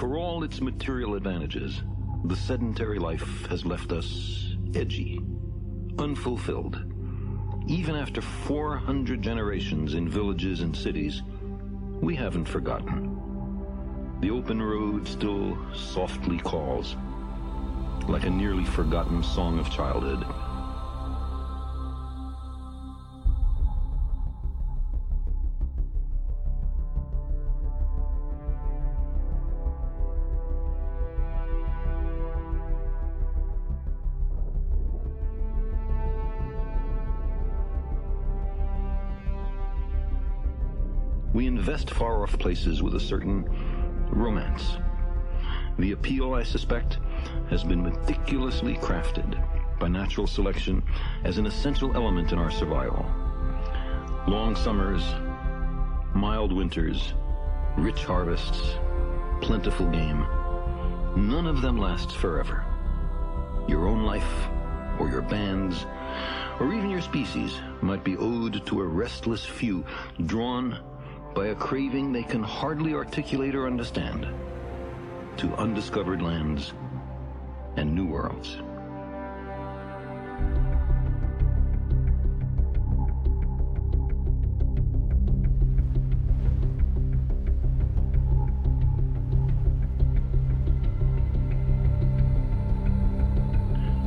For all its material advantages, the sedentary life has left us edgy, unfulfilled. Even after 400 generations in villages and cities, we haven't forgotten. The open road still softly calls, like a nearly forgotten song of childhood. Invest far off places with a certain romance. The appeal, I suspect, has been meticulously crafted by natural selection as an essential element in our survival. Long summers, mild winters, rich harvests, plentiful game. None of them lasts forever. Your own life, or your band's, or even your species might be owed to a restless few drawn by a craving they can hardly articulate or understand to undiscovered lands and new worlds.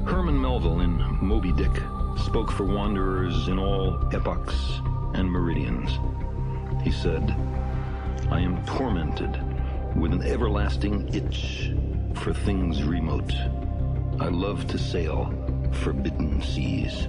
Herman Melville in Moby Dick spoke for wanderers in all epochs and meridians. He said, I am tormented with an everlasting itch for things remote. I love to sail forbidden seas.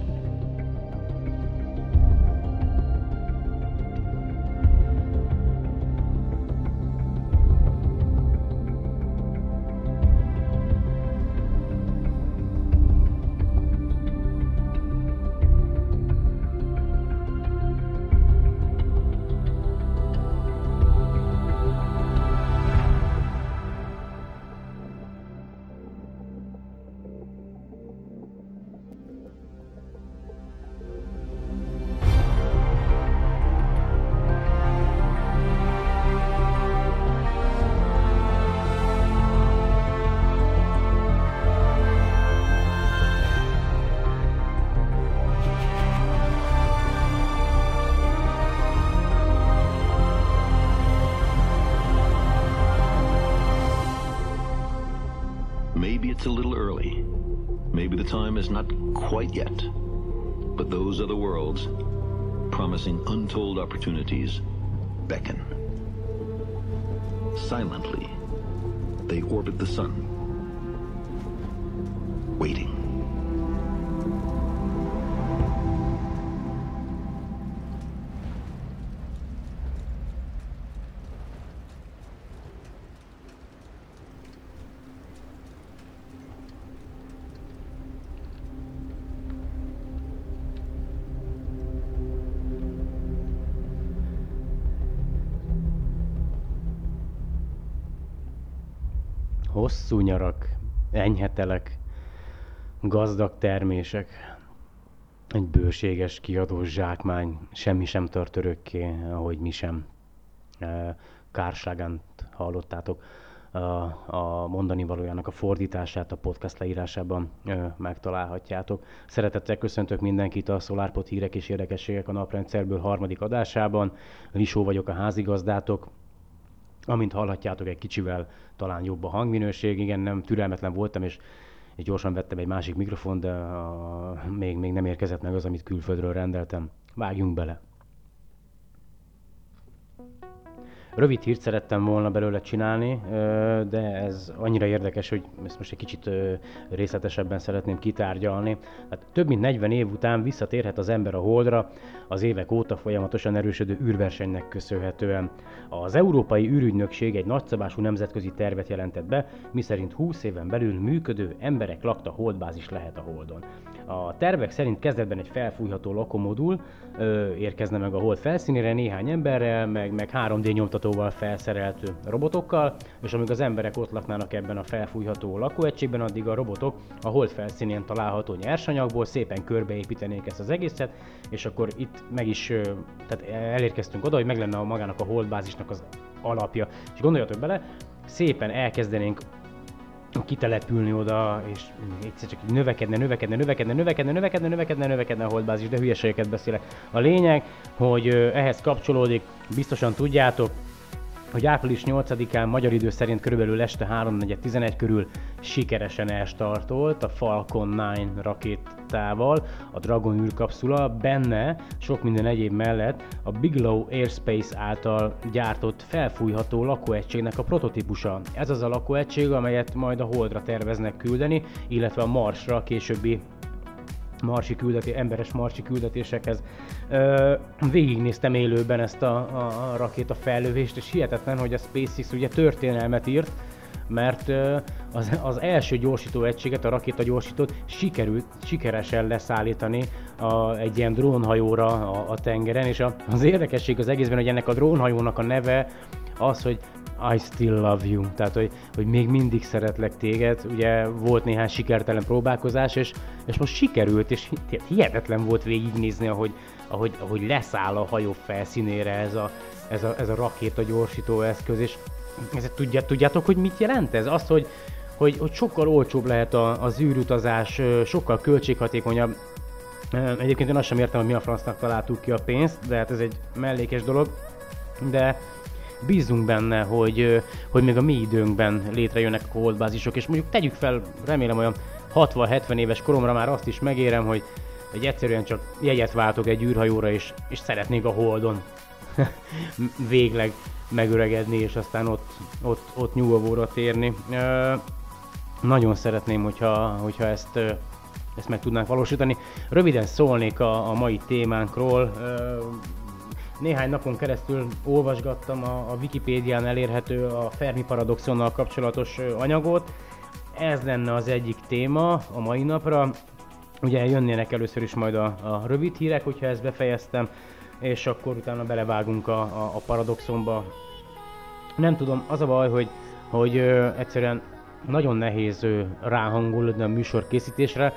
Time is not quite yet. But those other worlds, promising untold opportunities, beckon. Silently, they orbit the sun, Hosszú nyarak, enyhetelek, gazdag termések, egy bőséges kiadós zsákmány, semmi sem tart örökké, ahogy mi sem. Kárságant hallottátok a, a mondani valójának a fordítását a podcast leírásában ö, megtalálhatjátok. Szeretettel köszöntök mindenkit a SolarPod hírek és érdekességek a naprendszerből harmadik adásában. Lisó vagyok a házigazdátok, Amint hallhatjátok, egy kicsivel talán jobb a hangminőség. Igen, nem türelmetlen voltam, és, és gyorsan vettem egy másik mikrofon, de a, még, még nem érkezett meg az, amit külföldről rendeltem. Vágjunk bele! Rövid hírt szerettem volna belőle csinálni, de ez annyira érdekes, hogy ezt most egy kicsit részletesebben szeretném kitárgyalni. Hát több mint 40 év után visszatérhet az ember a Holdra, az évek óta folyamatosan erősödő űrversenynek köszönhetően. Az Európai űrügynökség egy nagyszabású nemzetközi tervet jelentett be, miszerint 20 éven belül működő emberek lakta holdbázis lehet a Holdon. A tervek szerint kezdetben egy felfújható lakomodul ö, érkezne meg a hold felszínére néhány emberrel, meg, meg 3D nyomtatóval felszerelt robotokkal, és amíg az emberek ott laknának ebben a felfújható lakóegységben, addig a robotok a hold felszínén található nyersanyagból szépen körbeépítenék ezt az egészet, és akkor itt meg is, tehát elérkeztünk oda, hogy meg lenne a magának a holdbázisnak az alapja. És gondoljatok bele, szépen elkezdenénk kitelepülni oda, és egyszer csak növekedne, növekedne, növekedne, növekedne, növekedne, növekedne, növekedne a holdbázis, de hülyeségeket beszélek. A lényeg, hogy ehhez kapcsolódik, biztosan tudjátok, hogy április 8-án magyar idő szerint körülbelül este 3.11 körül sikeresen elstartolt a Falcon 9 rakétával, a Dragon űrkapszula, benne sok minden egyéb mellett a Bigelow Airspace által gyártott felfújható lakóegységnek a prototípusa. Ez az a lakóegység, amelyet majd a Holdra terveznek küldeni, illetve a Marsra későbbi marsi küldeté, emberes marsi küldetésekhez. Végignéztem élőben ezt a, a, a rakéta fellövést, és hihetetlen, hogy a SpaceX ugye történelmet írt, mert az, az első gyorsító egységet, a rakéta gyorsítót sikerült sikeresen leszállítani a, egy ilyen drónhajóra a, a tengeren, és a, az érdekesség az egészben, hogy ennek a drónhajónak a neve az, hogy I still love you, tehát hogy, hogy még mindig szeretlek téged, ugye volt néhány sikertelen próbálkozás, és, és most sikerült, és hihetetlen volt végignézni, ahogy, ahogy, ahogy leszáll a hajó felszínére ez a, ez a, ez a rakéta gyorsító eszköz, és ezt tudját, tudjátok, hogy mit jelent ez? Azt, hogy, hogy, hogy sokkal olcsóbb lehet a, az űrutazás, sokkal költséghatékonyabb. Egyébként én azt sem értem, hogy mi a francnak találtuk ki a pénzt, de hát ez egy mellékes dolog. De bízunk benne, hogy, hogy még a mi időnkben létrejönnek a holdbázisok, és mondjuk tegyük fel, remélem olyan 60-70 éves koromra már azt is megérem, hogy egy egyszerűen csak jegyet váltok egy űrhajóra, és, és szeretnék a holdon végleg megöregedni, és aztán ott, ott, ott nyugovóra térni. nagyon szeretném, hogyha, hogyha ezt, ezt meg tudnánk valósítani. Röviden szólnék a, a mai témánkról néhány napon keresztül olvasgattam a, a Wikipédián elérhető a Fermi paradoxonnal kapcsolatos anyagot. Ez lenne az egyik téma a mai napra. Ugye jönnének először is majd a, a rövid hírek, hogyha ezt befejeztem, és akkor utána belevágunk a, a, a paradoxonba. Nem tudom, az a baj, hogy, hogy ö, egyszerűen nagyon nehéz ráhangolódni a műsor készítésre,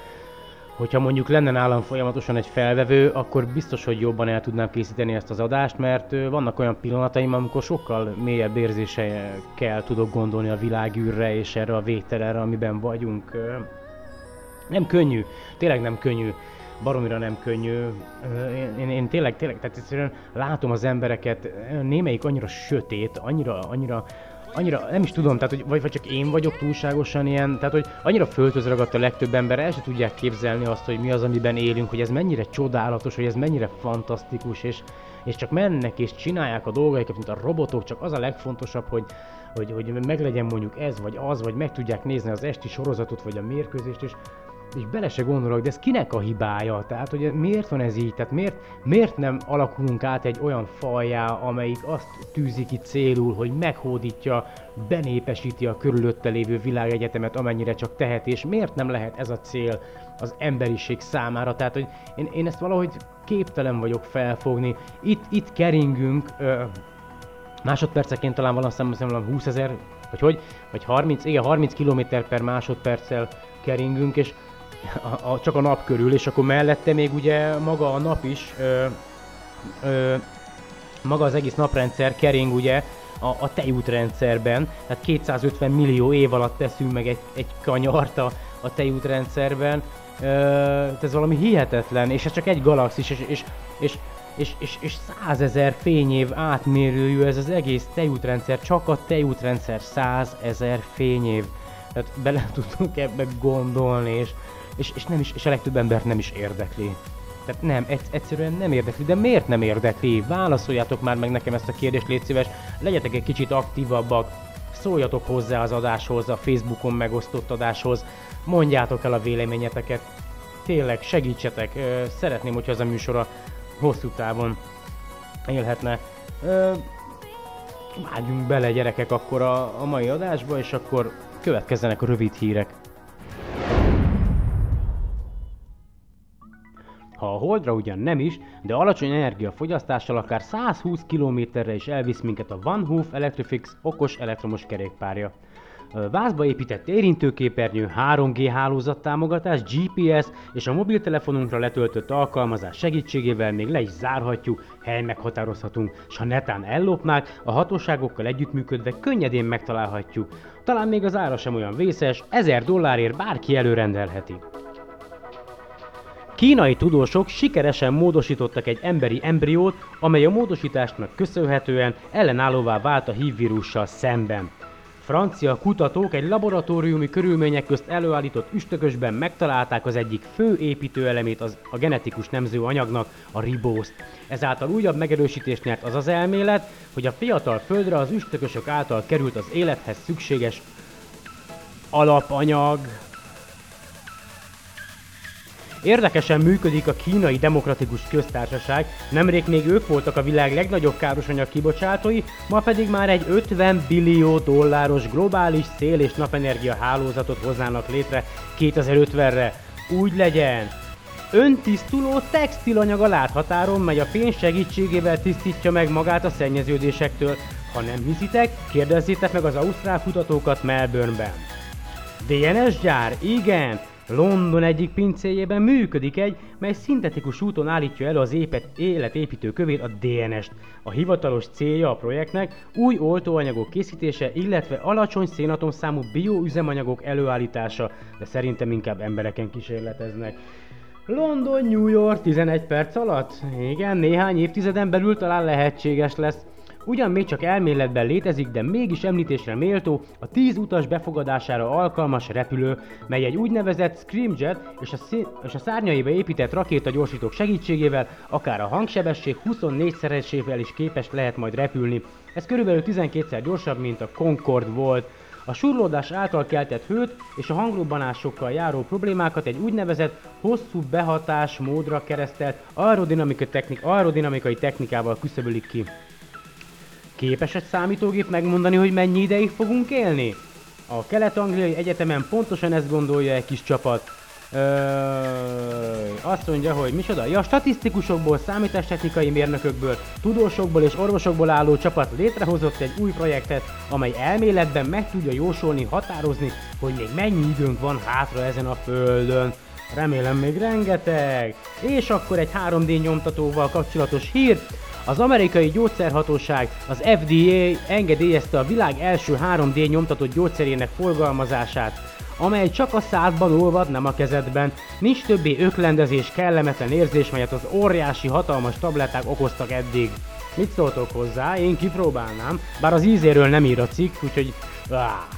hogyha mondjuk lenne nálam folyamatosan egy felvevő, akkor biztos, hogy jobban el tudnám készíteni ezt az adást, mert vannak olyan pillanataim, amikor sokkal mélyebb érzésekkel tudok gondolni a világűrre és erre a végtelenre, amiben vagyunk. Nem könnyű, tényleg nem könnyű, baromira nem könnyű. Én, én, én tényleg, tényleg, tehát egyszerűen látom az embereket, némelyik annyira sötét, annyira, annyira annyira, nem is tudom, tehát hogy vagy, vagy csak én vagyok túlságosan ilyen, tehát hogy annyira földhöz ragadt a legtöbb ember, el se tudják képzelni azt, hogy mi az, amiben élünk, hogy ez mennyire csodálatos, hogy ez mennyire fantasztikus, és, és csak mennek és csinálják a dolgaikat, mint a robotok, csak az a legfontosabb, hogy, hogy, hogy meglegyen mondjuk ez vagy az, vagy meg tudják nézni az esti sorozatot, vagy a mérkőzést, és és bele se gondolok, de ez kinek a hibája? Tehát, hogy miért van ez így? Tehát miért, miért nem alakulunk át egy olyan fajjá, amelyik azt tűzi ki célul, hogy meghódítja, benépesíti a körülötte lévő világegyetemet, amennyire csak tehet, és miért nem lehet ez a cél az emberiség számára? Tehát, hogy én, én ezt valahogy képtelen vagyok felfogni. Itt, itt keringünk, ö, másodperceként talán valami 20 ezer, vagy hogy, vagy 30, igen, 30 km per másodperccel keringünk, és a, a, csak a nap körül, és akkor mellette még ugye maga a nap is, ö, ö, maga az egész naprendszer kering ugye a, a tejútrendszerben, tehát 250 millió év alatt teszünk meg egy, egy kanyart a, a tejútrendszerben, ö, ez valami hihetetlen, és ez csak egy galaxis, és, és, és és, és, és százezer fényév átmérőjű ez az egész tejútrendszer, csak a tejútrendszer százezer fényév. Tehát bele tudunk ebbe gondolni, és, és, és, nem is, és a legtöbb embert nem is érdekli. Tehát nem, egyszerűen nem érdekli. De miért nem érdekli? Válaszoljátok már meg nekem ezt a kérdést, légy szíves. Legyetek egy kicsit aktívabbak, szóljatok hozzá az adáshoz, a Facebookon megosztott adáshoz, mondjátok el a véleményeteket. Tényleg, segítsetek. Szeretném, hogyha ez a műsor a hosszú távon élhetne. Vágjunk bele gyerekek akkor a, a mai adásba, és akkor következzenek a rövid hírek. Ha a Holdra ugyan nem is, de alacsony energiafogyasztással akár 120 km-re is elvisz minket a Van Hoof Electrifix okos elektromos kerékpárja. Vázba épített érintőképernyő, 3G hálózat támogatás, GPS és a mobiltelefonunkra letöltött alkalmazás segítségével még le is zárhatjuk, hely meghatározhatunk, és ha netán ellopnák, a hatóságokkal együttműködve könnyedén megtalálhatjuk. Talán még az ára sem olyan vészes, 1000 dollárért bárki előrendelheti. Kínai tudósok sikeresen módosítottak egy emberi embriót, amely a módosításnak köszönhetően ellenállóvá vált a HIV vírussal szemben. Francia kutatók egy laboratóriumi körülmények közt előállított üstökösben megtalálták az egyik fő építőelemét az, a genetikus nemző anyagnak, a ribószt. Ezáltal újabb megerősítést nyert az az elmélet, hogy a fiatal földre az üstökösök által került az élethez szükséges alapanyag, Érdekesen működik a kínai demokratikus köztársaság, nemrég még ők voltak a világ legnagyobb károsanyag kibocsátói, ma pedig már egy 50 billió dolláros globális szél- és napenergia hálózatot hoznának létre 2050-re. Úgy legyen! Öntisztuló textilanyag a láthatáron, mely a fény segítségével tisztítja meg magát a szennyeződésektől. Ha nem hiszitek, kérdezzétek meg az ausztrál kutatókat Melbourneben. DNS gyár? Igen! London egyik pincéjében működik egy, mely szintetikus úton állítja elő az épet, életépítő kövét, a DNS-t. A hivatalos célja a projektnek új oltóanyagok készítése, illetve alacsony szénatomszámú bioüzemanyagok előállítása, de szerintem inkább embereken kísérleteznek. London, New York 11 perc alatt? Igen, néhány évtizeden belül talán lehetséges lesz. Ugyan még csak elméletben létezik, de mégis említésre méltó a 10 utas befogadására alkalmas repülő, mely egy úgynevezett Screamjet és a, szín- és a szárnyaiba épített rakétagyorsítók segítségével akár a hangsebesség 24-szeresével is képes lehet majd repülni. Ez körülbelül 12-szer gyorsabb, mint a Concorde volt. A surlódás által keltett hőt és a hangrobbanásokkal járó problémákat egy úgynevezett hosszú behatás módra keresztelt aerodinamikai, technik, aerodinamikai technikával küszöbölik ki. Képes egy számítógép megmondani, hogy mennyi ideig fogunk élni? A Kelet-Angliai Egyetemen pontosan ezt gondolja egy kis csapat. Ö, azt mondja, hogy micsoda? Ja, statisztikusokból, számítástechnikai mérnökökből, tudósokból és orvosokból álló csapat létrehozott egy új projektet, amely elméletben meg tudja jósolni, határozni, hogy még mennyi időnk van hátra ezen a földön. Remélem még rengeteg. És akkor egy 3D nyomtatóval kapcsolatos hír. Az amerikai gyógyszerhatóság, az FDA engedélyezte a világ első 3D nyomtatott gyógyszerének forgalmazását, amely csak a szádban olvad, nem a kezedben. Nincs többé öklendezés, kellemetlen érzés, melyet az óriási, hatalmas tabletták okoztak eddig. Mit szóltok hozzá? Én kipróbálnám, bár az ízéről nem ír a cikk, úgyhogy... Ah.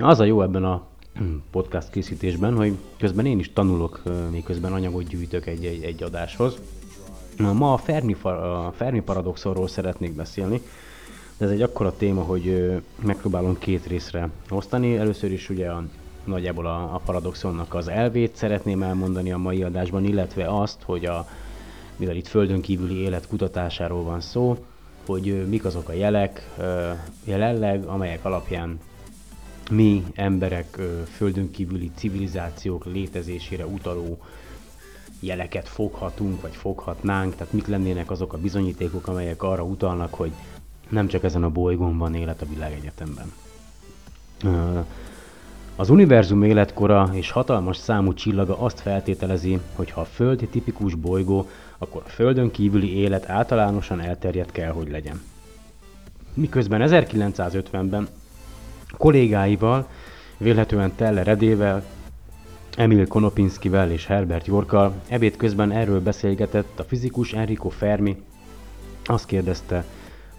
Az a jó ebben a podcast készítésben, hogy közben én is tanulok, miközben anyagot gyűjtök egy, egy, egy adáshoz. Ma a Fermi, a Fermi paradoxonról szeretnék beszélni, de ez egy akkora téma, hogy megpróbálom két részre osztani. Először is ugye a, nagyjából a, a paradoxonnak az elvét szeretném elmondani a mai adásban, illetve azt, hogy a, mivel itt földön kívüli élet kutatásáról van szó, hogy mik azok a jelek jelenleg, amelyek alapján mi emberek földön kívüli civilizációk létezésére utaló jeleket foghatunk, vagy foghatnánk, tehát mik lennének azok a bizonyítékok, amelyek arra utalnak, hogy nem csak ezen a bolygón van élet a világegyetemben. Az univerzum életkora és hatalmas számú csillaga azt feltételezi, hogy ha a Föld tipikus bolygó, akkor a Földön kívüli élet általánosan elterjedt kell, hogy legyen. Miközben 1950-ben kollégáival, vélhetően Teller Edével, Emil Konopinskivel és Herbert Jorkkal ebéd közben erről beszélgetett a fizikus Enrico Fermi. Azt kérdezte,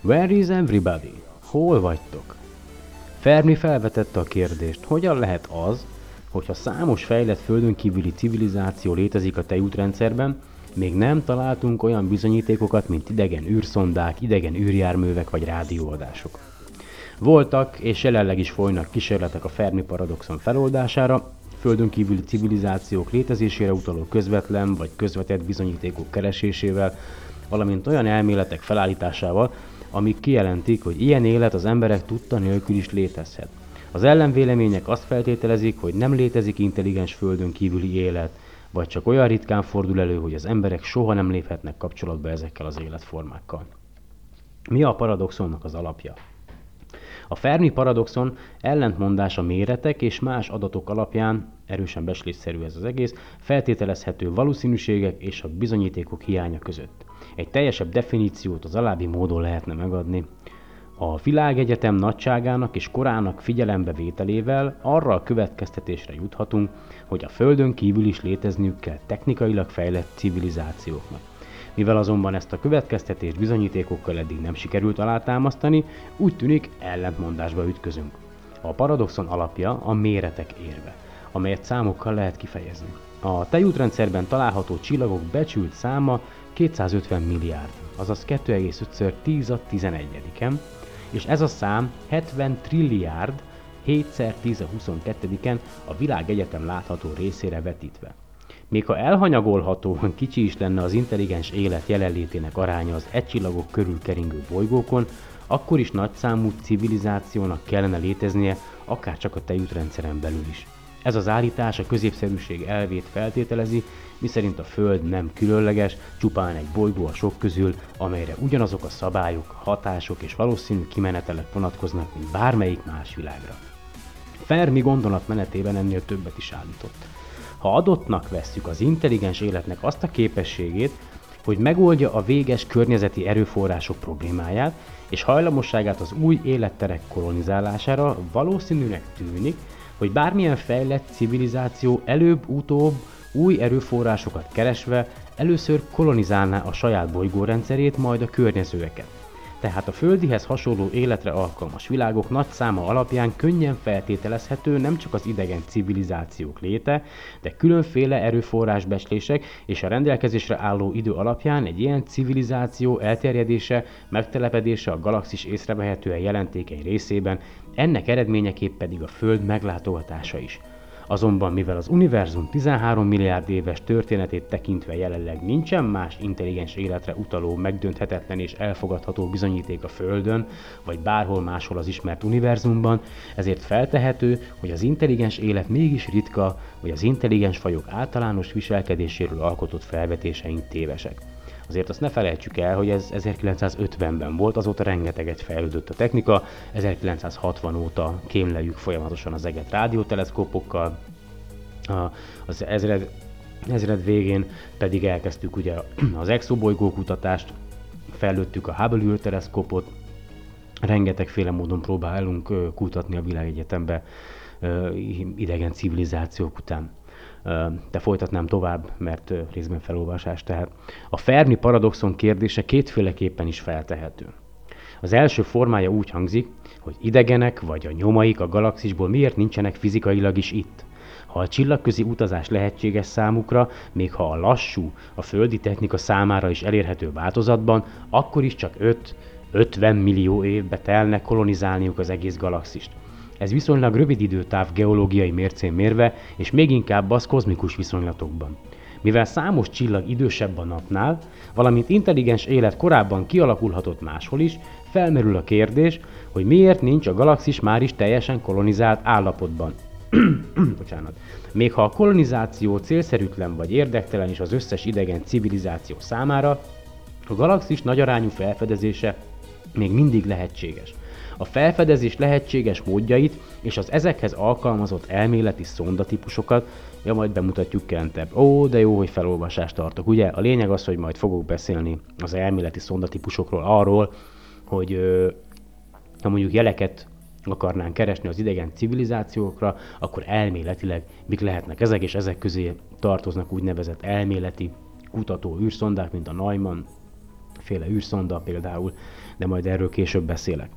Where is everybody? Hol vagytok? Fermi felvetette a kérdést, hogyan lehet az, hogyha számos fejlett földön kívüli civilizáció létezik a tejútrendszerben, még nem találtunk olyan bizonyítékokat, mint idegen űrszondák, idegen űrjárművek vagy rádióadások. Voltak és jelenleg is folynak kísérletek a Fermi paradoxon feloldására, földön kívüli civilizációk létezésére utaló közvetlen vagy közvetett bizonyítékok keresésével, valamint olyan elméletek felállításával, amik kijelentik, hogy ilyen élet az emberek tudta nélkül is létezhet. Az ellenvélemények azt feltételezik, hogy nem létezik intelligens földön kívüli élet, vagy csak olyan ritkán fordul elő, hogy az emberek soha nem léphetnek kapcsolatba ezekkel az életformákkal. Mi a paradoxonnak az alapja? A Fermi paradoxon ellentmondás a méretek és más adatok alapján, erősen beslésszerű ez az egész, feltételezhető valószínűségek és a bizonyítékok hiánya között. Egy teljesebb definíciót az alábbi módon lehetne megadni. A világegyetem nagyságának és korának figyelembevételével arra a következtetésre juthatunk, hogy a Földön kívül is létezniük kell technikailag fejlett civilizációknak. Mivel azonban ezt a következtetést bizonyítékokkal eddig nem sikerült alátámasztani, úgy tűnik ellentmondásba ütközünk. A paradoxon alapja a méretek érve, amelyet számokkal lehet kifejezni. A tejútrendszerben található csillagok becsült száma 250 milliárd, azaz 2,5 10 a 11-en, és ez a szám 70 trilliárd 7 10 a 22-en a világegyetem látható részére vetítve. Még ha elhanyagolhatóan kicsi is lenne az intelligens élet jelenlétének aránya az egycsillagok körül keringő bolygókon, akkor is nagyszámú civilizációnak kellene léteznie, akár csak a tejútrendszeren belül is. Ez az állítás a középszerűség elvét feltételezi, miszerint a Föld nem különleges, csupán egy bolygó a sok közül, amelyre ugyanazok a szabályok, hatások és valószínű kimenetelek vonatkoznak, mint bármelyik más világra. Fermi gondolatmenetében ennél többet is állított. Ha adottnak vesszük az intelligens életnek azt a képességét, hogy megoldja a véges környezeti erőforrások problémáját, és hajlamosságát az új életterek kolonizálására valószínűnek tűnik, hogy bármilyen fejlett civilizáció előbb-utóbb új erőforrásokat keresve először kolonizálná a saját bolygórendszerét, majd a környezőeket tehát a földihez hasonló életre alkalmas világok nagy száma alapján könnyen feltételezhető nem csak az idegen civilizációk léte, de különféle erőforrásbeslések és a rendelkezésre álló idő alapján egy ilyen civilizáció elterjedése, megtelepedése a galaxis észrevehetően jelentékeny részében, ennek eredményeképp pedig a Föld meglátogatása is. Azonban mivel az univerzum 13 milliárd éves történetét tekintve jelenleg nincsen más intelligens életre utaló, megdönthetetlen és elfogadható bizonyíték a Földön, vagy bárhol máshol az ismert univerzumban, ezért feltehető, hogy az intelligens élet mégis ritka, vagy az intelligens fajok általános viselkedéséről alkotott felvetéseink tévesek. Azért azt ne felejtsük el, hogy ez 1950-ben volt, azóta rengeteget fejlődött a technika, 1960 óta kémleljük folyamatosan az eget rádióteleszkópokkal, az ezred, ezred végén pedig elkezdtük ugye az exobolygó kutatást, fejlődtük a Hubble űrteleszkópot, rengetegféle módon próbálunk kutatni a világegyetembe idegen civilizációk után de folytatnám tovább, mert részben felolvasás. Tehát a Fermi paradoxon kérdése kétféleképpen is feltehető. Az első formája úgy hangzik, hogy idegenek vagy a nyomaik a galaxisból miért nincsenek fizikailag is itt. Ha a csillagközi utazás lehetséges számukra, még ha a lassú, a földi technika számára is elérhető változatban, akkor is csak 5-50 millió évbe telnek kolonizálniuk az egész galaxist. Ez viszonylag rövid időtáv geológiai mércén mérve, és még inkább az kozmikus viszonylatokban. Mivel számos csillag idősebb a napnál, valamint intelligens élet korábban kialakulhatott máshol is, felmerül a kérdés, hogy miért nincs a galaxis már is teljesen kolonizált állapotban. Bocsánat. Még ha a kolonizáció célszerűtlen vagy érdektelen is az összes idegen civilizáció számára, a galaxis nagyarányú felfedezése még mindig lehetséges a felfedezés lehetséges módjait és az ezekhez alkalmazott elméleti szondatípusokat, ja majd bemutatjuk kentebb. Ó, de jó, hogy felolvasást tartok. Ugye a lényeg az, hogy majd fogok beszélni az elméleti szondatípusokról, arról, hogy ha mondjuk jeleket akarnánk keresni az idegen civilizációkra, akkor elméletileg mik lehetnek ezek, és ezek közé tartoznak úgynevezett elméleti kutató űrszondák, mint a Neumann féle űrszonda például, de majd erről később beszélek.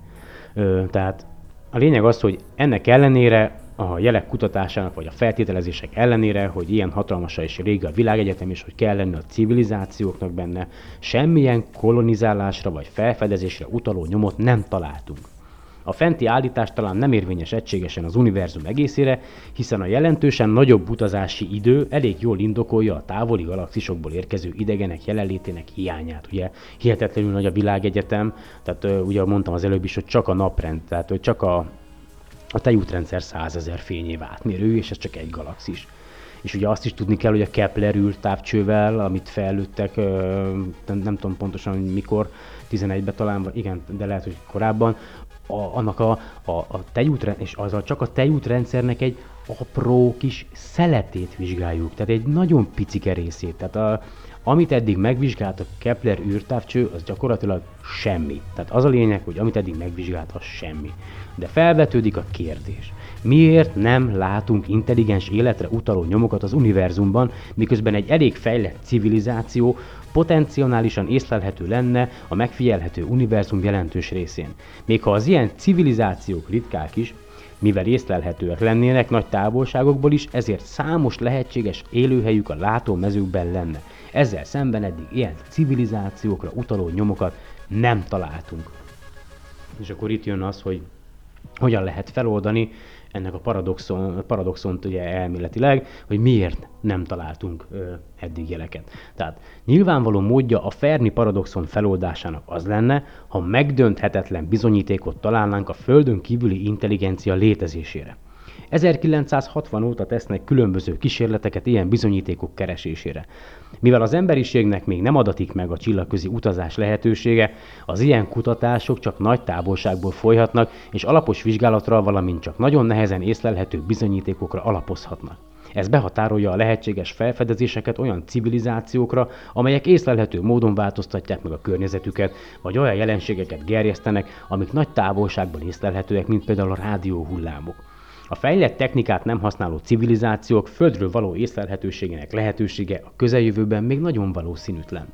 Tehát a lényeg az, hogy ennek ellenére a jelek kutatásának, vagy a feltételezések ellenére, hogy ilyen hatalmas és régi a világegyetem, és hogy kell lenni a civilizációknak benne, semmilyen kolonizálásra vagy felfedezésre utaló nyomot nem találtunk. A fenti állítás talán nem érvényes egységesen az univerzum egészére, hiszen a jelentősen nagyobb utazási idő elég jól indokolja a távoli galaxisokból érkező idegenek jelenlétének hiányát. Ugye hihetetlenül nagy a világegyetem, tehát ugye mondtam az előbb is, hogy csak a naprend, tehát hogy csak a a tejútrendszer százezer fényév átmérő, és ez csak egy galaxis. És ugye azt is tudni kell, hogy a Kepler űrtávcsővel, amit fejlődtek, nem, tudom pontosan, hogy mikor, 11-ben talán, igen, de lehet, hogy korábban, a, annak a, a, a tejútrendszer, és azzal csak a tejútrendszernek egy apró kis szeletét vizsgáljuk, tehát egy nagyon picike részét. Tehát a, amit eddig megvizsgált a Kepler űrtávcső, az gyakorlatilag semmi. Tehát az a lényeg, hogy amit eddig megvizsgált, az semmi. De felvetődik a kérdés. Miért nem látunk intelligens életre utaló nyomokat az univerzumban, miközben egy elég fejlett civilizáció potenciálisan észlelhető lenne a megfigyelhető univerzum jelentős részén. Még ha az ilyen civilizációk ritkák is, mivel észlelhetőek lennének nagy távolságokból is, ezért számos lehetséges élőhelyük a látómezőkben lenne. Ezzel szemben eddig ilyen civilizációkra utaló nyomokat nem találtunk. És akkor itt jön az, hogy hogyan lehet feloldani ennek a paradoxon, paradoxont ugye elméletileg, hogy miért nem találtunk ö, eddig jeleket. Tehát nyilvánvaló módja a Fermi paradoxon feloldásának az lenne, ha megdönthetetlen bizonyítékot találnánk a Földön kívüli intelligencia létezésére. 1960 óta tesznek különböző kísérleteket ilyen bizonyítékok keresésére. Mivel az emberiségnek még nem adatik meg a csillagközi utazás lehetősége, az ilyen kutatások csak nagy távolságból folyhatnak, és alapos vizsgálatra, valamint csak nagyon nehezen észlelhető bizonyítékokra alapozhatnak. Ez behatárolja a lehetséges felfedezéseket olyan civilizációkra, amelyek észlelhető módon változtatják meg a környezetüket, vagy olyan jelenségeket gerjesztenek, amik nagy távolságban észlelhetőek, mint például a rádióhullámok. A fejlett technikát nem használó civilizációk földről való észlelhetőségének lehetősége a közeljövőben még nagyon valószínűtlen.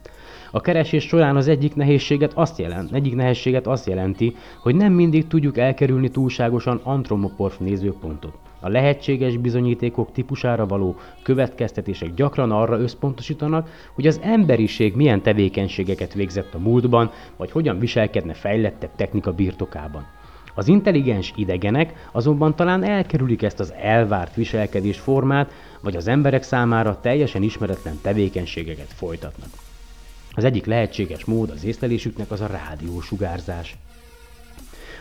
A keresés során az egyik nehézséget azt jelent, egyik nehézséget azt jelenti, hogy nem mindig tudjuk elkerülni túlságosan antropomorf nézőpontot. A lehetséges bizonyítékok típusára való következtetések gyakran arra összpontosítanak, hogy az emberiség milyen tevékenységeket végzett a múltban, vagy hogyan viselkedne fejlettebb technika birtokában. Az intelligens idegenek azonban talán elkerülik ezt az elvárt viselkedés formát, vagy az emberek számára teljesen ismeretlen tevékenységeket folytatnak. Az egyik lehetséges mód az észlelésüknek az a rádiósugárzás.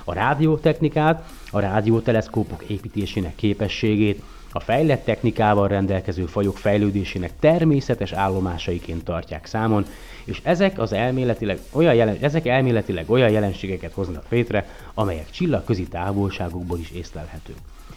A rádiótechnikát, a rádióteleszkópok építésének képességét, a fejlett technikával rendelkező fajok fejlődésének természetes állomásaiként tartják számon, és ezek, az elméletileg olyan jelen, ezek elméletileg olyan jelenségeket hoznak létre, amelyek csillagközi távolságokból is észlelhetők.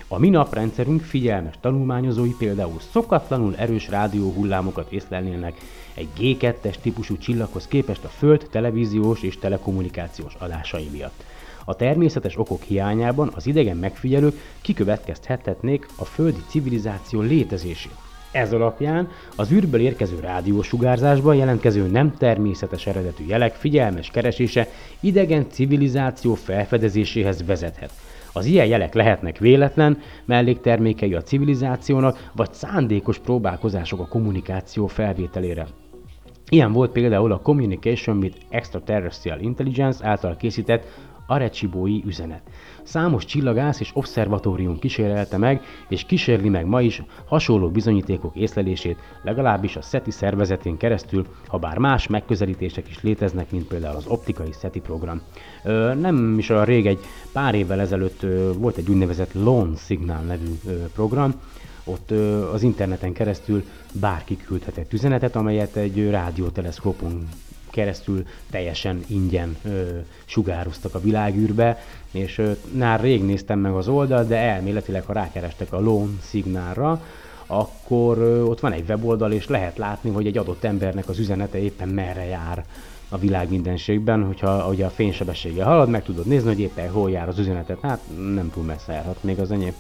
A mi naprendszerünk figyelmes tanulmányozói például szokatlanul erős rádióhullámokat észlelnének egy G2-es típusú csillaghoz képest a Föld televíziós és telekommunikációs adásai miatt. A természetes okok hiányában az idegen megfigyelők kikövetkeztethetnék a földi civilizáció létezését. Ez alapján az űrből érkező rádiósugárzásban jelentkező nem természetes eredetű jelek figyelmes keresése idegen civilizáció felfedezéséhez vezethet. Az ilyen jelek lehetnek véletlen, melléktermékei a civilizációnak, vagy szándékos próbálkozások a kommunikáció felvételére. Ilyen volt például a Communication with Extraterrestrial Intelligence által készített Arecibói üzenet. Számos csillagász és obszervatórium kísérelte meg, és kísérli meg ma is hasonló bizonyítékok észlelését, legalábbis a SETI szervezetén keresztül, ha bár más megközelítések is léteznek, mint például az optikai SETI program. Ö, nem is olyan rég, egy pár évvel ezelőtt ö, volt egy úgynevezett Lone Signal nevű ö, program, ott ö, az interneten keresztül bárki küldhetett üzenetet, amelyet egy rádióteleszkópon keresztül teljesen ingyen ö, sugároztak a világűrbe, és ö, már rég néztem meg az oldalt, de elméletileg, ha rákerestek a Lone szignálra, akkor ö, ott van egy weboldal, és lehet látni, hogy egy adott embernek az üzenete éppen merre jár a világ mindenségben, hogyha ugye a fénysebességgel halad, meg tudod nézni, hogy éppen hol jár az üzenetet. Hát nem túl messze járhat még az enyém.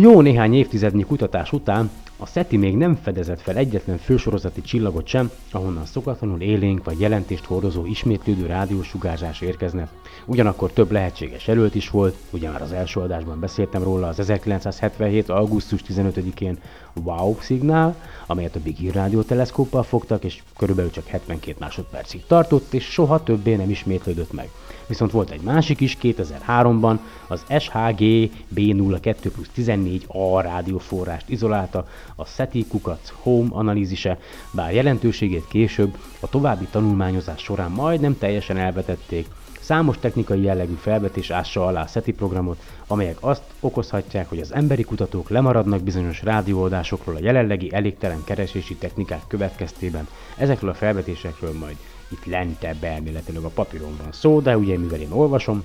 Jó néhány évtizednyi kutatás után a SETI még nem fedezett fel egyetlen fősorozati csillagot sem, ahonnan szokatlanul élénk vagy jelentést hordozó ismétlődő rádiósugárzás érkezne. Ugyanakkor több lehetséges előtt is volt, ugye már az első adásban beszéltem róla, az 1977. augusztus 15-én WOW szignál, amelyet a Big Ear rádió teleszkóppal fogtak, és körülbelül csak 72 másodpercig tartott, és soha többé nem ismétlődött meg. Viszont volt egy másik is 2003-ban, az SHG B02 plusz 14A rádióforrást izolálta, a SETI kukac Home analízise, bár jelentőségét később a további tanulmányozás során majdnem teljesen elvetették, Számos technikai jellegű felvetés ássa alá a SETI programot, amelyek azt okozhatják, hogy az emberi kutatók lemaradnak bizonyos rádióadásokról a jelenlegi elégtelen keresési technikák következtében. Ezekről a felvetésekről majd itt lentebb elméletileg a papíron van szó, de ugye mivel én olvasom,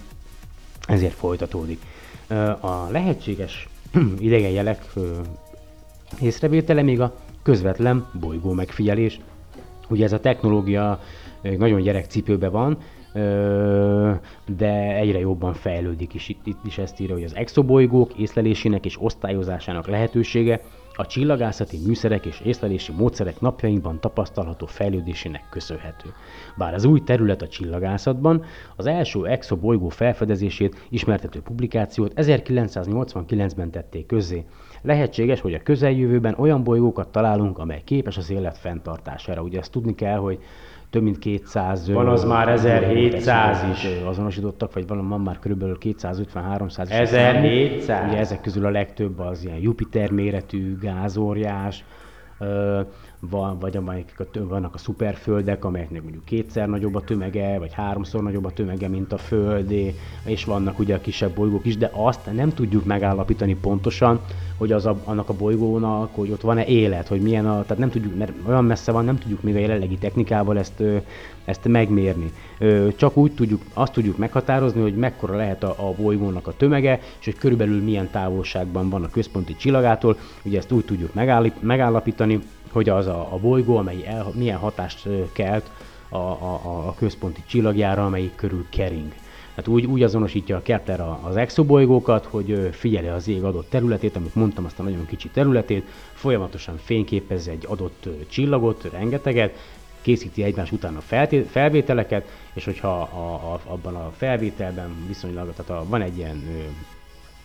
ezért folytatódik. A lehetséges idegen jelek észrevétele még a közvetlen bolygó megfigyelés. Ugye ez a technológia nagyon gyerekcipőben van, de egyre jobban fejlődik is. Itt, itt is ezt írja, hogy az exobolygók észlelésének és osztályozásának lehetősége a csillagászati műszerek és észlelési módszerek napjainkban tapasztalható fejlődésének köszönhető. Bár az új terület a csillagászatban, az első exobolygó felfedezését ismertető publikációt 1989-ben tették közzé. Lehetséges, hogy a közeljövőben olyan bolygókat találunk, amely képes az élet fenntartására. Ugye ezt tudni kell, hogy több mint 200... Van az már 1700 is. Azonosítottak, vagy van, van már kb. 250-300 is. 1700? Ugye ezek közül a legtöbb az ilyen Jupiter méretű gázóriás, van, vagy amelyek a, vannak a szuperföldek, amelyeknek mondjuk kétszer nagyobb a tömege, vagy háromszor nagyobb a tömege, mint a Földé, és vannak ugye a kisebb bolygók is, de azt nem tudjuk megállapítani pontosan, hogy az a, annak a bolygónak, hogy ott van-e élet, hogy milyen a, tehát nem tudjuk, mert olyan messze van, nem tudjuk még a jelenlegi technikával ezt, ezt megmérni. Csak úgy tudjuk, azt tudjuk meghatározni, hogy mekkora lehet a, a bolygónak a tömege, és hogy körülbelül milyen távolságban van a központi csillagától, ugye ezt úgy tudjuk megállapítani, hogy az a, a bolygó, amely el, milyen hatást kelt a, a, a központi csillagjára, amelyik körül kering. Hát úgy, úgy azonosítja a Kepler az exobolygókat, hogy figyeli az ég adott területét, amit mondtam, azt a nagyon kicsi területét, folyamatosan fényképez egy adott csillagot, rengeteget, készíti egymás után a felvételeket, és hogyha a, a, abban a felvételben viszonylag, tehát a, van egy ilyen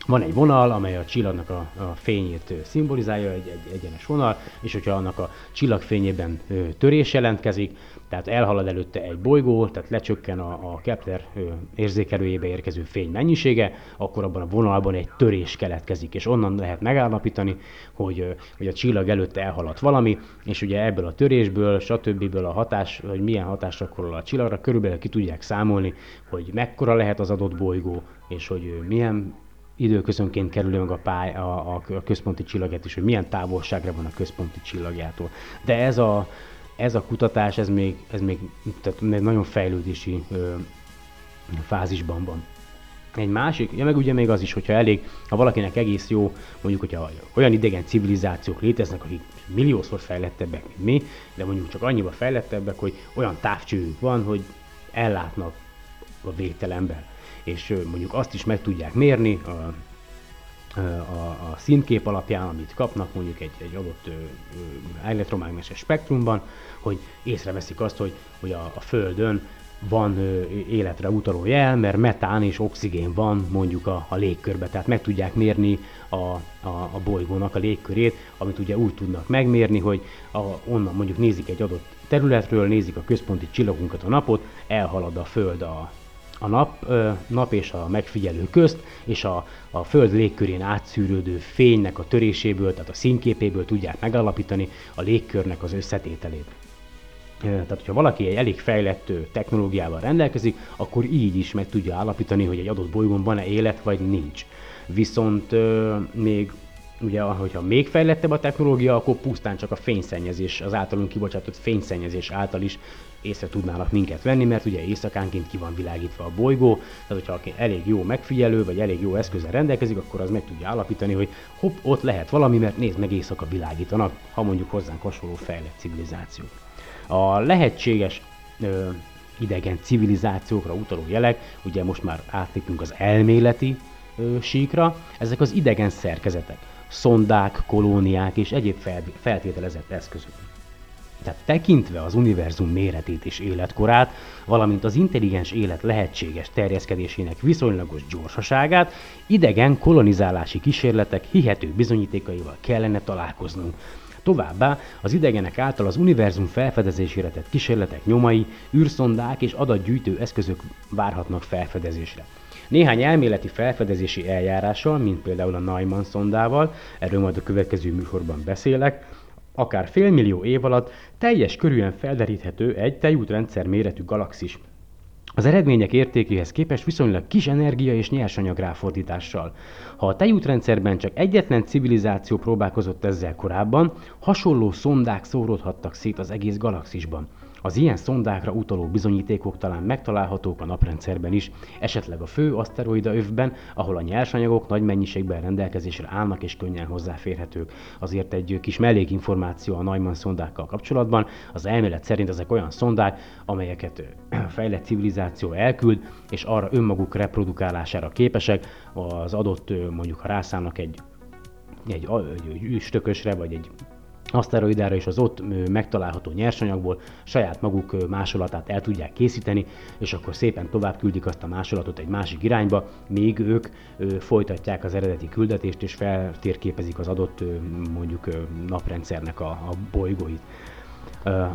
van egy vonal, amely a csillagnak a, a fényét szimbolizálja, egy, egy egyenes vonal, és hogyha annak a csillagfényében törés jelentkezik, tehát elhalad előtte egy bolygó, tehát lecsökken a, a Kepler érzékelőjébe érkező fény mennyisége, akkor abban a vonalban egy törés keletkezik, és onnan lehet megállapítani, hogy, hogy a csillag előtte elhaladt valami, és ugye ebből a törésből, stb. a hatás, hogy milyen hatás gyakorol a csillagra, körülbelül ki tudják számolni, hogy mekkora lehet az adott bolygó, és hogy milyen időközönként kerül meg a, pály, a, a, a központi csillagát is, hogy milyen távolságra van a központi csillagjától. De ez a, ez a kutatás, ez még, ez még tehát nagyon fejlődési ö, fázisban van. Egy másik, ja meg ugye még az is, hogyha elég, ha valakinek egész jó, mondjuk, hogyha olyan idegen civilizációk léteznek, akik milliószor fejlettebbek, mint mi, de mondjuk csak annyiba fejlettebbek, hogy olyan távcsőjük van, hogy ellátnak a végtelenben és mondjuk azt is meg tudják mérni a, a, a színkép alapján, amit kapnak mondjuk egy, egy adott elektromágneses spektrumban, hogy észreveszik azt, hogy, hogy a, a Földön van ö, életre utaló jel, mert metán és oxigén van mondjuk a, a légkörbe, tehát meg tudják mérni a, a, a bolygónak a légkörét, amit ugye úgy tudnak megmérni, hogy a, onnan mondjuk nézik egy adott területről, nézik a központi csillagunkat, a napot, elhalad a Föld a, a nap, nap és a megfigyelő közt, és a, a Föld légkörén átszűrődő fénynek a töréséből, tehát a színképéből tudják megállapítani a légkörnek az összetételét. Tehát, hogyha valaki egy elég fejlett technológiával rendelkezik, akkor így is meg tudja állapítani, hogy egy adott bolygón van-e élet, vagy nincs. Viszont még ugye, hogyha még fejlettebb a technológia, akkor pusztán csak a fényszennyezés, az általunk kibocsátott fényszennyezés által is észre tudnának minket venni, mert ugye éjszakánként ki van világítva a bolygó, tehát hogyha elég jó megfigyelő, vagy elég jó eszközzel rendelkezik, akkor az meg tudja állapítani, hogy hopp, ott lehet valami, mert nézd meg éjszaka világítanak, ha mondjuk hozzánk hasonló fejlett civilizáció. A lehetséges ö, idegen civilizációkra utaló jelek, ugye most már átlépünk az elméleti ö, síkra, ezek az idegen szerkezetek, szondák, kolóniák és egyéb feltételezett eszközök. Tehát tekintve az univerzum méretét és életkorát, valamint az intelligens élet lehetséges terjeszkedésének viszonylagos gyorsaságát, idegen kolonizálási kísérletek hihető bizonyítékaival kellene találkoznunk. Továbbá az idegenek által az univerzum felfedezésére tett kísérletek nyomai, űrszondák és adatgyűjtő eszközök várhatnak felfedezésre. Néhány elméleti felfedezési eljárással, mint például a Neumann szondával, erről majd a következő műsorban beszélek, akár félmillió év alatt teljes körűen felderíthető egy tejútrendszer méretű galaxis Az eredmények értékéhez képest viszonylag kis energia és nyersanyag ráfordítással. Ha a tejútrendszerben csak egyetlen civilizáció próbálkozott ezzel korábban, hasonló szondák szóródhattak szét az egész galaxisban. Az ilyen szondákra utaló bizonyítékok talán megtalálhatók a naprendszerben is, esetleg a fő aszteroida övben, ahol a nyersanyagok nagy mennyiségben rendelkezésre állnak és könnyen hozzáférhetők. Azért egy kis mellékinformáció a Neumann szondákkal kapcsolatban. Az elmélet szerint ezek olyan szondák, amelyeket fejlett civilizáció elküld, és arra önmaguk reprodukálására képesek, az adott mondjuk ha rászállnak egy egy, egy üstökösre, vagy egy aszteroidára és az ott megtalálható nyersanyagból saját maguk másolatát el tudják készíteni, és akkor szépen tovább küldik azt a másolatot egy másik irányba, még ők folytatják az eredeti küldetést és feltérképezik az adott mondjuk naprendszernek a, a bolygóit.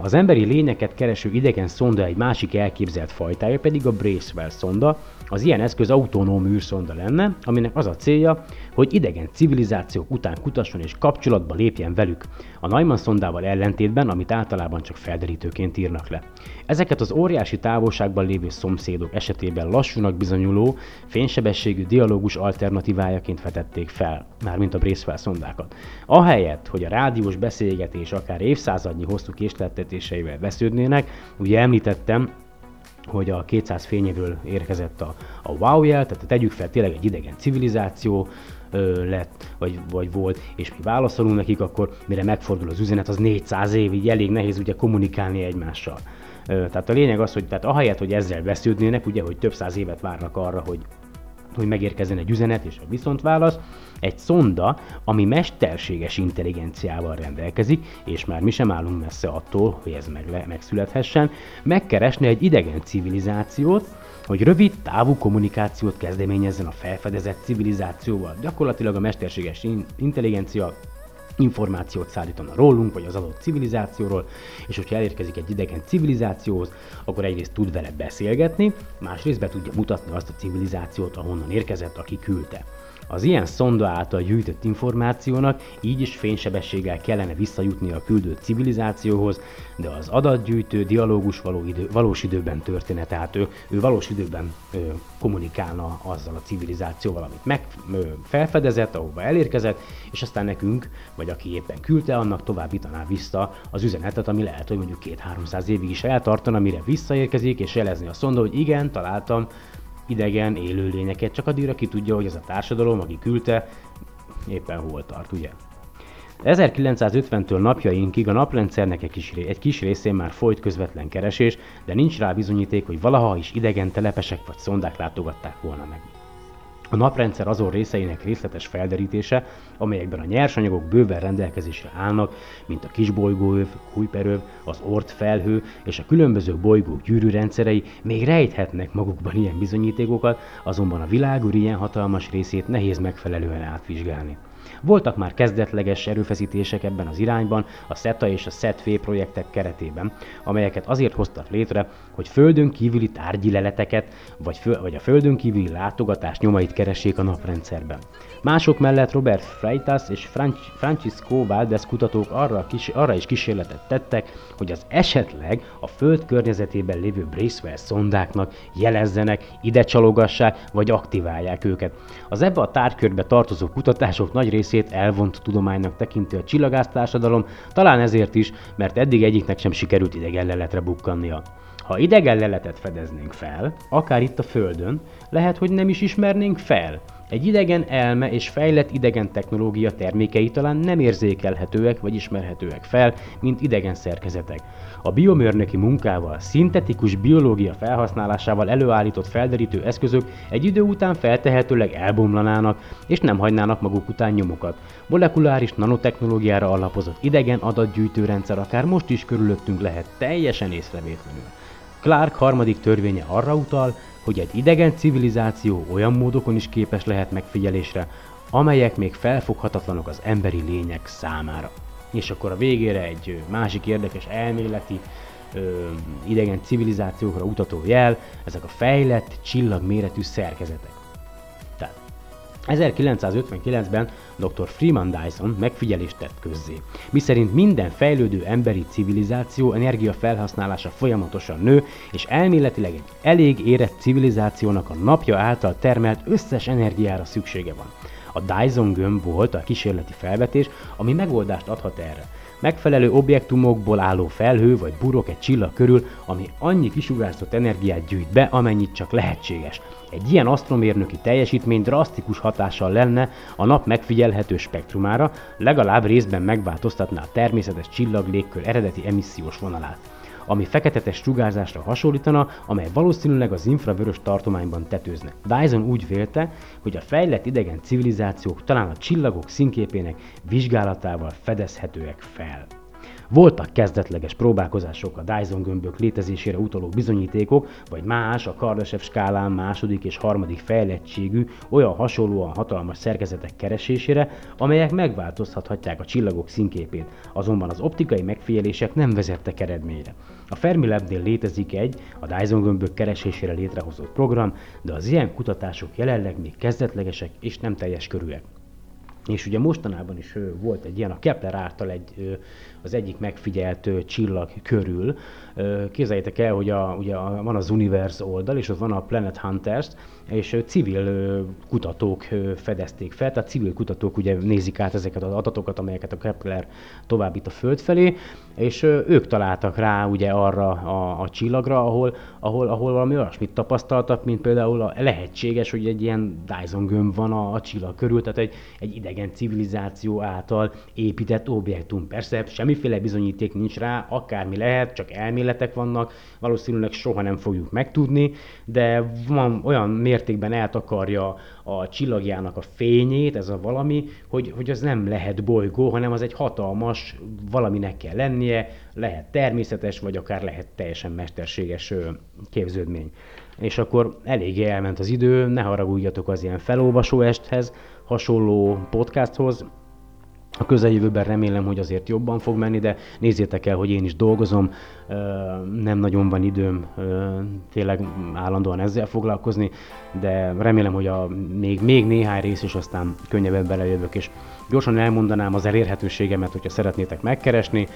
Az emberi lényeket kereső idegen szonda egy másik elképzelt fajtája pedig a Bracewell szonda. Az ilyen eszköz autonóm űrszonda lenne, aminek az a célja, hogy idegen civilizációk után kutasson és kapcsolatba lépjen velük, a Neumann szondával ellentétben, amit általában csak felderítőként írnak le. Ezeket az óriási távolságban lévő szomszédok esetében lassúnak bizonyuló, fénysebességű dialógus alternatívájaként vetették fel, mármint a Bracewell szondákat. Ahelyett, hogy a rádiós beszélgetés akár évszázadnyi hosszú késleltetéseivel vesződnének, ugye említettem, hogy a 200 fényévől érkezett a, a wow jel, tehát tegyük fel tényleg egy idegen civilizáció, ö, lett, vagy, vagy volt, és mi válaszolunk nekik, akkor mire megfordul az üzenet, az 400 év, így elég nehéz ugye kommunikálni egymással. Ö, tehát a lényeg az, hogy tehát ahelyett, hogy ezzel vesződnének, ugye, hogy több száz évet várnak arra, hogy hogy megérkezzen egy üzenet és a viszontválasz, egy szonda, ami mesterséges intelligenciával rendelkezik, és már mi sem állunk messze attól, hogy ez meg, megszülethessen, megkeresne egy idegen civilizációt, hogy rövid távú kommunikációt kezdeményezzen a felfedezett civilizációval. Gyakorlatilag a mesterséges intelligencia információt szállítana rólunk, vagy az adott civilizációról, és hogyha elérkezik egy idegen civilizációhoz, akkor egyrészt tud vele beszélgetni, másrészt be tudja mutatni azt a civilizációt, ahonnan érkezett, aki küldte. Az ilyen szonda által gyűjtött információnak így is fénysebességgel kellene visszajutni a küldött civilizációhoz, de az adatgyűjtő dialógus való idő, valós időben történet, tehát ő, ő valós időben ö, kommunikálna azzal a civilizációval, amit meg ö, felfedezett, ahova elérkezett, és aztán nekünk, vagy aki éppen küldte, annak továbbítaná vissza az üzenetet, ami lehet, hogy mondjuk két-háromszáz évig is eltartana, mire visszaérkezik, és jelezni a szonda, hogy igen, találtam idegen élőlényeket, csak addigra ki tudja, hogy ez a társadalom, aki küldte, éppen hol tart, ugye? 1950-től napjainkig a naprendszernek egy kis, egy kis részén már folyt közvetlen keresés, de nincs rá bizonyíték, hogy valaha is idegen telepesek vagy szondák látogatták volna meg. A naprendszer azon részeinek részletes felderítése, amelyekben a nyersanyagok bőven rendelkezésre állnak, mint a kisbolygóöv, Kuiperöv, az Ort felhő és a különböző bolygók gyűrűrendszerei még rejthetnek magukban ilyen bizonyítékokat, azonban a világűr ilyen hatalmas részét nehéz megfelelően átvizsgálni. Voltak már kezdetleges erőfeszítések ebben az irányban a SETA és a SETV projektek keretében, amelyeket azért hoztak létre, hogy földön kívüli tárgyi leleteket, vagy, föl, vagy a földön kívüli látogatás nyomait keressék a naprendszerben. Mások mellett Robert Freitas és Franc- Francisco Valdez kutatók arra, kis, arra is kísérletet tettek, hogy az esetleg a Föld környezetében lévő Bracewell szondáknak jelezzenek, ide csalogassák, vagy aktiválják őket. Az ebbe a tárgykörbe tartozó kutatások nagy részét elvont tudománynak tekinti a csillagásztársadalom, talán ezért is, mert eddig egyiknek sem sikerült idegen leletre bukkannia. Ha idegen leletet fedeznénk fel, akár itt a Földön, lehet, hogy nem is ismernénk fel, egy idegen elme és fejlett idegen technológia termékei talán nem érzékelhetőek vagy ismerhetőek fel, mint idegen szerkezetek. A biomérnöki munkával, szintetikus biológia felhasználásával előállított felderítő eszközök egy idő után feltehetőleg elbomlanának, és nem hagynának maguk után nyomokat. Molekuláris nanotechnológiára alapozott idegen adatgyűjtőrendszer akár most is körülöttünk lehet teljesen észrevétlenül. Clark harmadik törvénye arra utal, hogy egy idegen civilizáció olyan módokon is képes lehet megfigyelésre, amelyek még felfoghatatlanok az emberi lények számára. És akkor a végére egy másik érdekes elméleti ö, idegen civilizációkra utató jel, ezek a fejlett csillagméretű szerkezetek. Tehát 1959-ben dr. Freeman Dyson megfigyelést tett közzé, miszerint minden fejlődő emberi civilizáció energiafelhasználása folyamatosan nő, és elméletileg egy elég érett civilizációnak a napja által termelt összes energiára szüksége van. A Dyson gömb volt a kísérleti felvetés, ami megoldást adhat erre. Megfelelő objektumokból álló felhő vagy burok egy csillag körül, ami annyi kisugárzott energiát gyűjt be, amennyit csak lehetséges. Egy ilyen asztromérnöki teljesítmény drasztikus hatással lenne a nap megfigyelhető spektrumára, legalább részben megváltoztatná a természetes csillag légkör eredeti emissziós vonalát ami feketetes sugárzásra hasonlítana, amely valószínűleg az infravörös tartományban tetőzne. Dyson úgy vélte, hogy a fejlett idegen civilizációk talán a csillagok színképének vizsgálatával fedezhetőek fel. Voltak kezdetleges próbálkozások a Dyson gömbök létezésére utaló bizonyítékok, vagy más a Kardashev skálán második és harmadik fejlettségű, olyan hasonlóan hatalmas szerkezetek keresésére, amelyek megváltoztathatják a csillagok színképét, azonban az optikai megfigyelések nem vezettek eredményre. A Fermilabnél létezik egy, a Dyson gömbök keresésére létrehozott program, de az ilyen kutatások jelenleg még kezdetlegesek és nem teljes körűek. És ugye mostanában is volt egy ilyen, a Kepler által egy, az egyik megfigyelt csillag körül. Képzeljétek el, hogy a, ugye van az Universe oldal, és ott van a Planet Hunters, és civil kutatók fedezték fel, tehát civil kutatók ugye nézik át ezeket az adatokat, amelyeket a Kepler továbbít a Föld felé, és ők találtak rá ugye arra a, a csillagra, ahol, ahol, ahol valami olyasmit tapasztaltak, mint például a lehetséges, hogy egy ilyen Dyson gömb van a, a csillag körül, tehát egy, egy idegen civilizáció által épített objektum. Persze semmiféle bizonyíték nincs rá, akármi lehet, csak elméletek vannak, valószínűleg soha nem fogjuk megtudni, de van olyan mértékben eltakarja a csillagjának a fényét, ez a valami, hogy, hogy az nem lehet bolygó, hanem az egy hatalmas valaminek kell lennie, lehet természetes, vagy akár lehet teljesen mesterséges képződmény. És akkor eléggé elment az idő, ne haragudjatok az ilyen felolvasó esthez, hasonló podcasthoz, a közeljövőben remélem, hogy azért jobban fog menni, de nézzétek el, hogy én is dolgozom, nem nagyon van időm tényleg állandóan ezzel foglalkozni, de remélem, hogy a még, még néhány rész is aztán könnyebben belejövök, és gyorsan elmondanám az elérhetőségemet, hogyha szeretnétek megkeresni.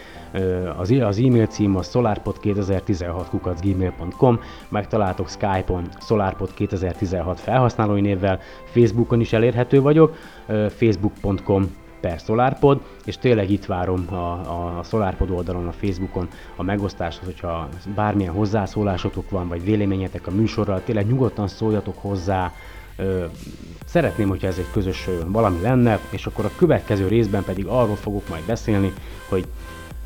Az, az e-mail cím a solarpod2016 megtaláltok Skype-on solarpod2016 felhasználói névvel, Facebookon is elérhető vagyok, facebook.com per SolarPod, és tényleg itt várom a, a, a SolarPod oldalon, a Facebookon a megosztást, hogyha bármilyen hozzászólásotok van, vagy véleményetek a műsorral, tényleg nyugodtan szóljatok hozzá, szeretném, hogyha ez egy közös valami lenne, és akkor a következő részben pedig arról fogok majd beszélni, hogy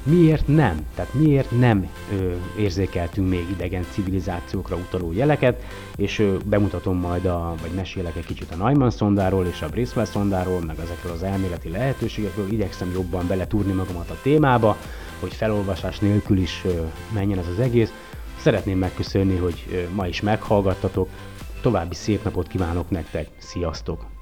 miért nem? Tehát miért nem ö, érzékeltünk még idegen civilizációkra utaló jeleket, és ö, bemutatom majd, a, vagy mesélek egy kicsit a Neumann szondáról és a Bracewell szondáról, meg ezekről az elméleti lehetőségekről, igyekszem jobban beletúrni magamat a témába, hogy felolvasás nélkül is ö, menjen ez az egész. Szeretném megköszönni, hogy ö, ma is meghallgattatok, további szép napot kívánok nektek, sziasztok!